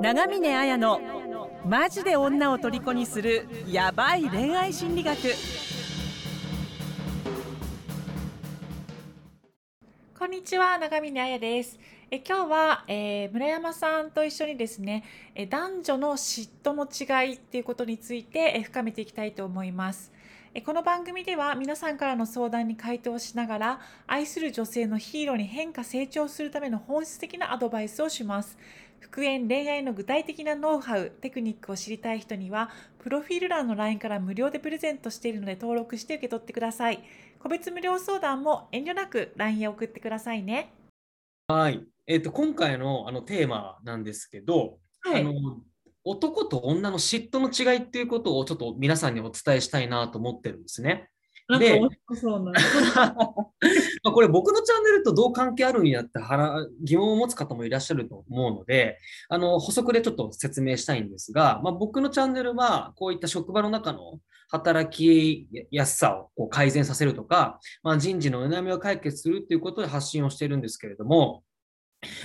長峰綾のマジで女を虜にするヤバい恋愛心理学。こんにちは長峰彩です。え今日は、えー村山さんと一緒にですねえ男女の嫉妬の違いっていうことについてえ深めていきたいと思います。えこの番組では皆さんからの相談に回答しながら愛する女性のヒーローに変化成長するための本質的なアドバイスをします。復縁恋愛の具体的なノウハウテクニックを知りたい人にはプロフィール欄の LINE から無料でプレゼントしているので登録して受け取ってください個別無料相談も遠慮なく LINE へ送ってくださいねはい。えっ、と、今回のあのテーマなんですけど、はいあの男と女の嫉妬の違いっていうことをちょっと皆さんにお伝えしたいなと思ってるんですね。でなんか面白そうな。まあこれ僕のチャンネルとどう関係あるんやって疑問を持つ方もいらっしゃると思うので、あの補足でちょっと説明したいんですが、まあ、僕のチャンネルはこういった職場の中の働きやすさをこう改善させるとか、まあ、人事の悩みを解決するということで発信をしているんですけれども、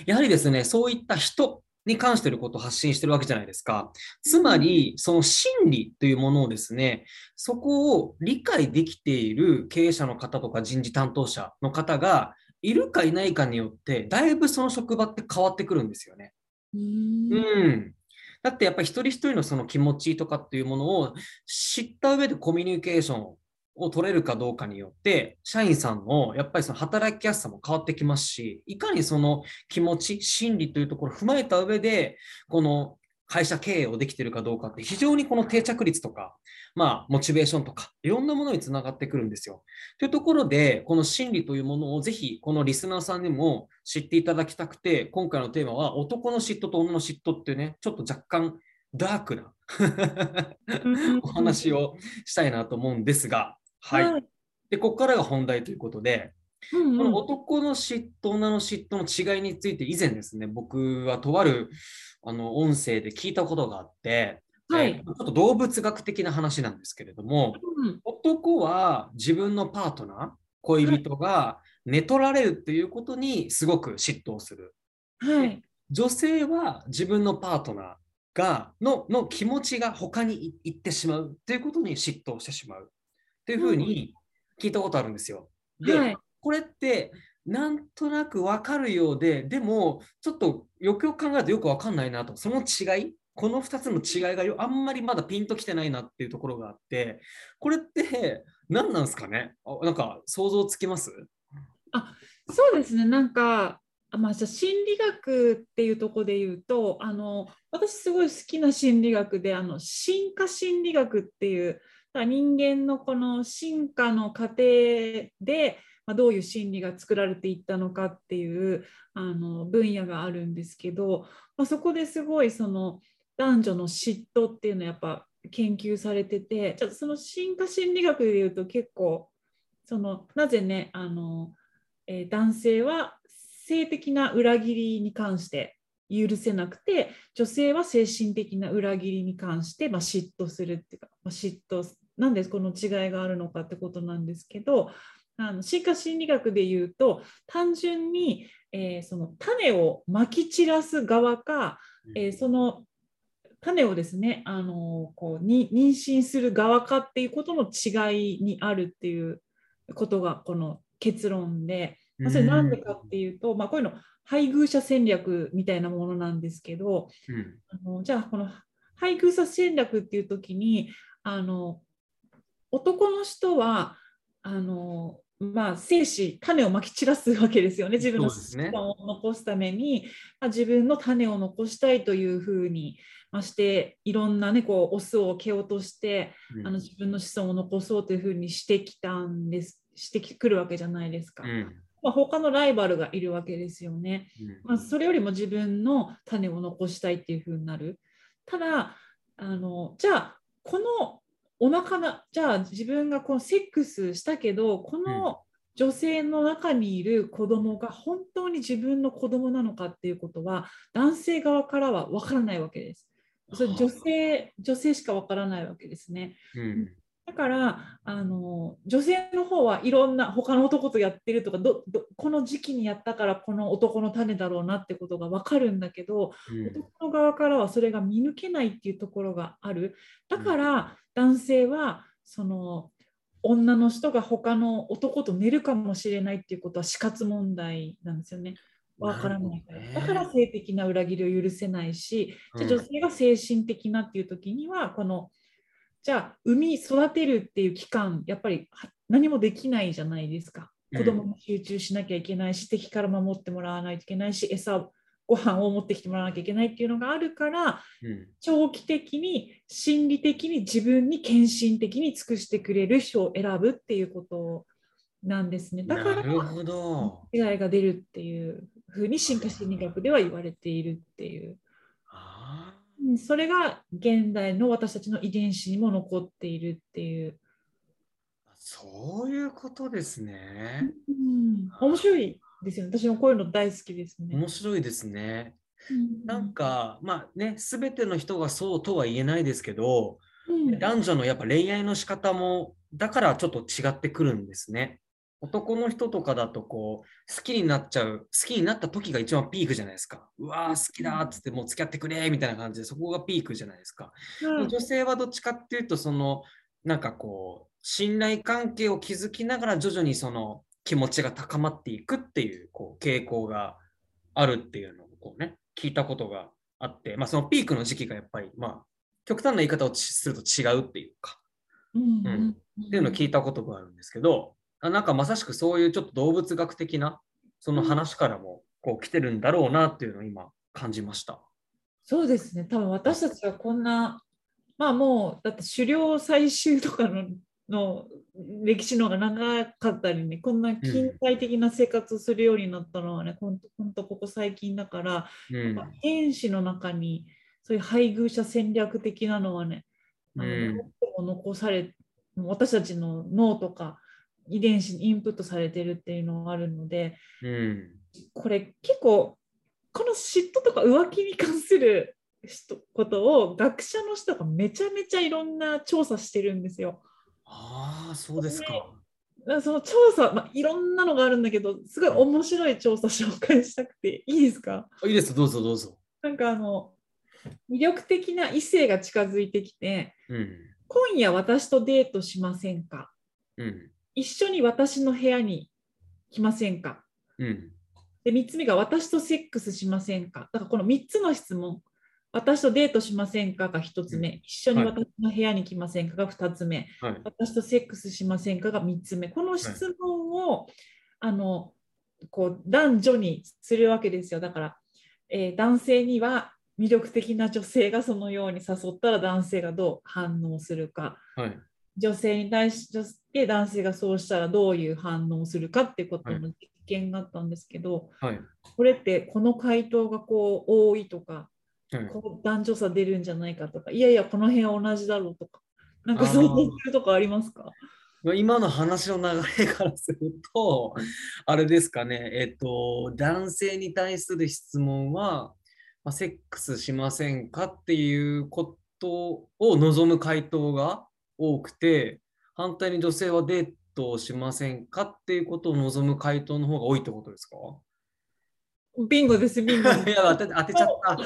やはりですね、そういった人に関していることを発信してるわけじゃないですか。つまり、その心理というものをですね、そこを理解できている経営者の方とか人事担当者の方がいるかいないかによって、だいぶその職場って変わってくるんですよね。ううんん。だってやっぱり一人一人のその気持ちとかっていうものを知った上でコミュニケーションを取れるかどうかによって、社員さんのやっぱりその働きやすさも変わってきますし、いかにその気持ち、心理というところを踏まえた上で、この会社経営をできているかどうかって非常にこの定着率とか、まあ、モチベーションとか、いろんなものにつながってくるんですよ。というところで、この心理というものをぜひ、このリスナーさんにも知っていただきたくて、今回のテーマは、男の嫉妬と女の嫉妬っていうね、ちょっと若干ダークなお話をしたいなと思うんですが、はい。はいで、ここからが本題ということで、うんうんこの男の嫉妬、女の嫉妬の違いについて以前ですね、僕はとあるあの音声で聞いたことがあって、はいえーちょっと動物学的な話なんですけれども、うん男は自分のパートナー、恋人が寝取られるっていうことにすごく嫉妬をする。はい。女性は自分のパートナーがのの気持ちが他にい行ってしまうっていうことに嫉妬してしまうっていうふうに聞いたことあるんですよ。で、はい。これってなんとなくわかるようで、でもちょっとよくよく考えるとよくわかんないなと、その違い、この2つの違いがよあんまりまだピンときてないなっていうところがあって、これって何なんですかね？あなんか想像つきます？そうですね。なんか、あまあ、じゃあ心理学っていうところで言うと、あの、私すごい好きな心理学で、あの、進化心理学っていう、人間のこの進化の過程で、ま、どういう心理が作られていったのかっていうあの分野があるんですけど、まあ、そこですごいその男女の嫉妬っていうのはやっぱ研究されてて、ちょっとその進化心理学で言うと結構、そのなぜね、あの、えー男性は性的な裏切りに関して許せなくて女性は精神的な裏切りに関して、まあ、嫉妬するっていうか、まあ、嫉妬なんでこの違いがあるのかってことなんですけどあの進化心理学で言うと単純に、えーその種をまき散らす側か、えーその種をですねあのこうに妊娠する側かっていうことの違いにあるっていうことがこの結論で、まあ、それなんでかっていうと、まあ、こういうの配偶者戦略みたいなものなんですけどうん。あのじゃあこの配偶者戦略っていう時にあの男の人はあのまあ、精子種をまき散らすわけですよね自分のそうですね子孫を残すために、まあ、自分の種を残したいというふうに、まあ、していろんな、ね、こうオスを蹴落としてうんあの自分の子孫を残そうというふうにしてきたんですしてくるわけじゃないですか。うんまあ、他のライバルがいるわけですよね。うんまあ、それよりも自分の種を残したいっていう風になる。ただあのじゃあこのお腹なじゃあ自分がこのセックスしたけどこの女性の中にいる子供が本当に自分の子供なのかっていうことは男性側からは分からないわけです。それ女性女性しか分からないわけですね。うんだからあの女性の方はいろんな他の男とやってるとかどどこの時期にやったからこの男の種だろうなってことが分かるんだけど、うん。男の側からはそれが見抜けないっていうところがある。だから男性はその女の人が他の男と寝るかもしれないっていうことは死活問題なんですよね。わからないから、だから性的な裏切りを許せないし、じゃ女性が精神的なっていう時にはこのじゃあ産み育てるっていう期間やっぱりは何もできないじゃないですかうん子供も集中しなきゃいけないし、敵から守ってもらわないといけないし餌ご飯を持ってきてもらわなきゃいけないっていうのがあるからうん長期的に心理的に自分に献身的に尽くしてくれる人を選ぶっていうことなんですねだからなるほど。違いが出るっていうふうに進化心理学では言われているっていう。それが現代の私たちの遺伝子にも残っているっていう。ーそういうことですね。うん、面白いですよね。私もこういうの大好きですね。面白いですね。うんなん、か、まあね、すべての人がそうとは言えないですけど、うん男女のやっぱ恋愛の仕方も、だからちょっと違ってくるんですね。男の人とかだとこう好きになっちゃう好きになった時が一番ピークじゃないですか。うわー好きだっつってもう付き合ってくれみたいな感じでそこがピークじゃないですか。はい女性はどっちかっていうとそのなんかこう信頼関係を築きながら徐々にその気持ちが高まっていくっていうこう傾向があるっていうのをこうね聞いたことがあって、まあ、そのピークの時期がやっぱりまあ極端な言い方をすると違うっていうか。うんうんっていうのを聞いたことがあるんですけど、あなんかまさしくそういうちょっと動物学的なその話からもこう来てるんだろうなっていうのを今感じました。そうですね。多分私たちはこんな、まあもう、だって狩猟採集とかのの歴史の方が長かったりね、こんな近代的な生活をするようになったのはね、ほんとほんとここ最近だから、うん原子の中にそういう配偶者戦略的なのはね、うんどうしても残され私たちの脳とか遺伝子にインプットされてるっていうのがあるのでうんこれ結構この嫉妬とか浮気に関する人ことを学者の人がめちゃめちゃいろんな調査してるんですよ。ああ、そうですか。その調査、まあ、いろんなのがあるんだけどすごい面白い調査紹介したくていいですか？いいです、どうぞどうぞ。なんかあの魅力的な異性が近づいてきてうん。今夜私とデートしませんか？うん。一緒に私の部屋に来ませんか？うん。で3つ目が私とセックスしませんか？だからこの3つの質問。私とデートしませんかが1つ目、一緒に私の部屋に来ませんかが2つ目、はい。私とセックスしませんかが3つ目。この質問を、あのこう男女にするわけですよ。だから、えー男性には魅力的な女性がそのように誘ったら男性がどう反応するか。はい。女性に対して男性がそうしたらどういう反応をするかっていうことの実験があったんですけど、はい。これってこの回答がこう多いとかはい。こう男女差出るんじゃないかとかいやいやこの辺は同じだろうとかなんかそういうとこありますか？まあ今の話の流れからすると、あれですかね、えっと、男性に対する質問は、まあ、セックスしませんかっていうことを望む回答が多くて、反対に女性はデートをしませんかっていうことを望む回答の方が多いってことですか？ビンゴです、ビンゴ。い や当て、当てちゃった。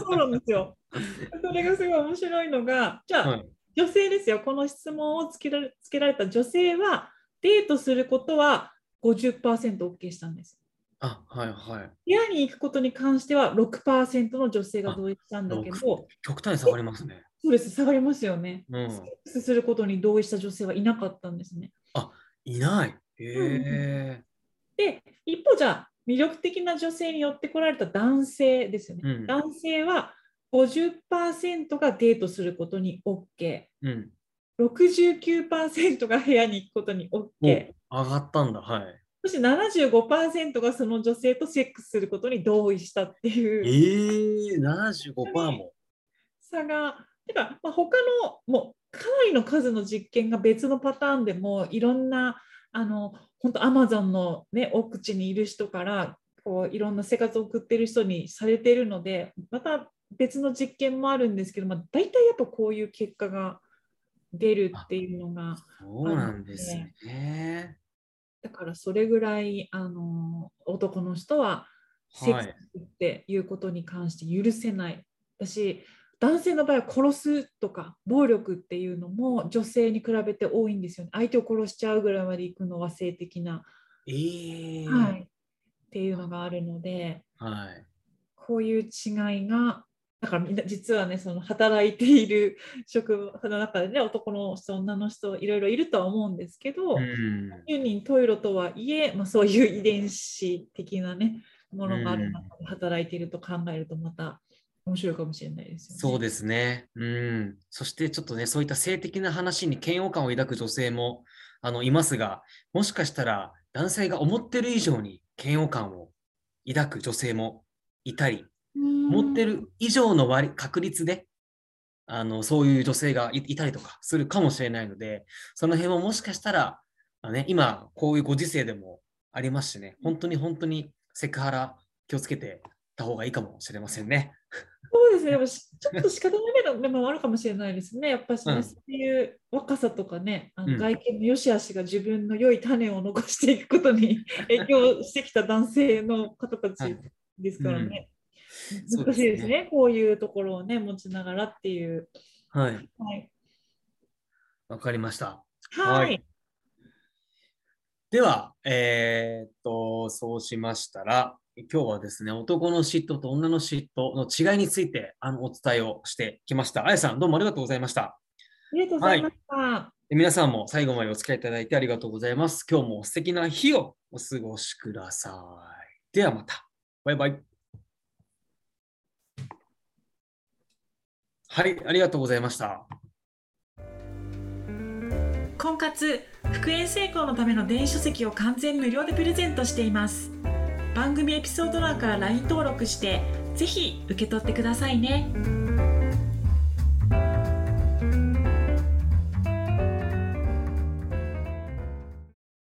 そうなんですよ。それがすごい面白いのが、じゃあ、はい女性ですよ、この質問をつけられつけられた女性は、デートすることは 50%OK したんです。あ、はいはい。部屋に行くことに関しては6%の女性が同意したんだけど、極端に下がりますね。そうです、下がりますよね。うん。セックスすることに同意した女性はいなかったんですね。いない。へえ。で、一方じゃあ、魅力的な女性に寄ってこられた男性ですよね。うん男性は50%がデートすることに OK。うん。69%が部屋に行くことに OK。お上がったんだ。はい。そして75%がその女性とセックスすることに同意したっていうええー、75%も。差が、てか、まあ、他のもうかなりの数の実験が別のパターンでもいろんなあの本当アマゾンの、ね、奥地にいる人からこういろんな生活を送ってる人にされているのでまた別の実験もあるんですけど、まあ、大体やっぱこういう結果が出るっていうのがそうなんですね。だからそれぐらいあの男の人はセックスっていうことに関して許せない。私男性の場合は殺すとか暴力っていうのも女性に比べて多いんですよね。相手を殺しちゃうぐらいまで行くのは性的な、えーはい、っていうのがあるのではい。こういう違いがだからみんな実はねその働いている職場の中でね男の人女の人いろいろいるとは思うんですけど、うん10人トイロとはいえ、まあ、そういう遺伝子的なねものがある中で働いていると考えるとまた面白いかもしれないですよね。そうですね。うん。そしてちょっとね、そういった性的な話に嫌悪感を抱く女性もあのいますが、もしかしたら男性が思ってる以上に嫌悪感を抱く女性もいたり、持ってる以上の割確率であのそういう女性がいいたりとかするかもしれないので、その辺ももしかしたら、あね、今こういうご時世でもありますしね、本当に本当にセクハラ気をつけてた方がいいかもしれませんね。そうですね、でもし ちょっと仕方ないけど、でもあるかもしれないですね。やっぱしね、うんそういう若さとかね、あうんの外見の良し悪しが自分の良い種を残していくことに 影響してきた男性の方たちですからね。そう難しいですですねこういうところをね、持ちながらっていう。はい。はい。わかりました。はい。はいでは、えーっと、そうしましたら、今日はですね、男の嫉妬と女の嫉妬の違いについてあのお伝えをしてきました。あやさん、どうもありがとうございました。ありがとうございました。で皆さんも最後までお付き合いいただいてありがとうございます。今日も素敵な日をお過ごしください。ではまた。バイバイ。はい、ありがとうございました。婚活復縁成功のための電子書籍を完全無料でプレゼントしています番組エピソード欄から LINE 登録してぜひ受け取ってくださいね。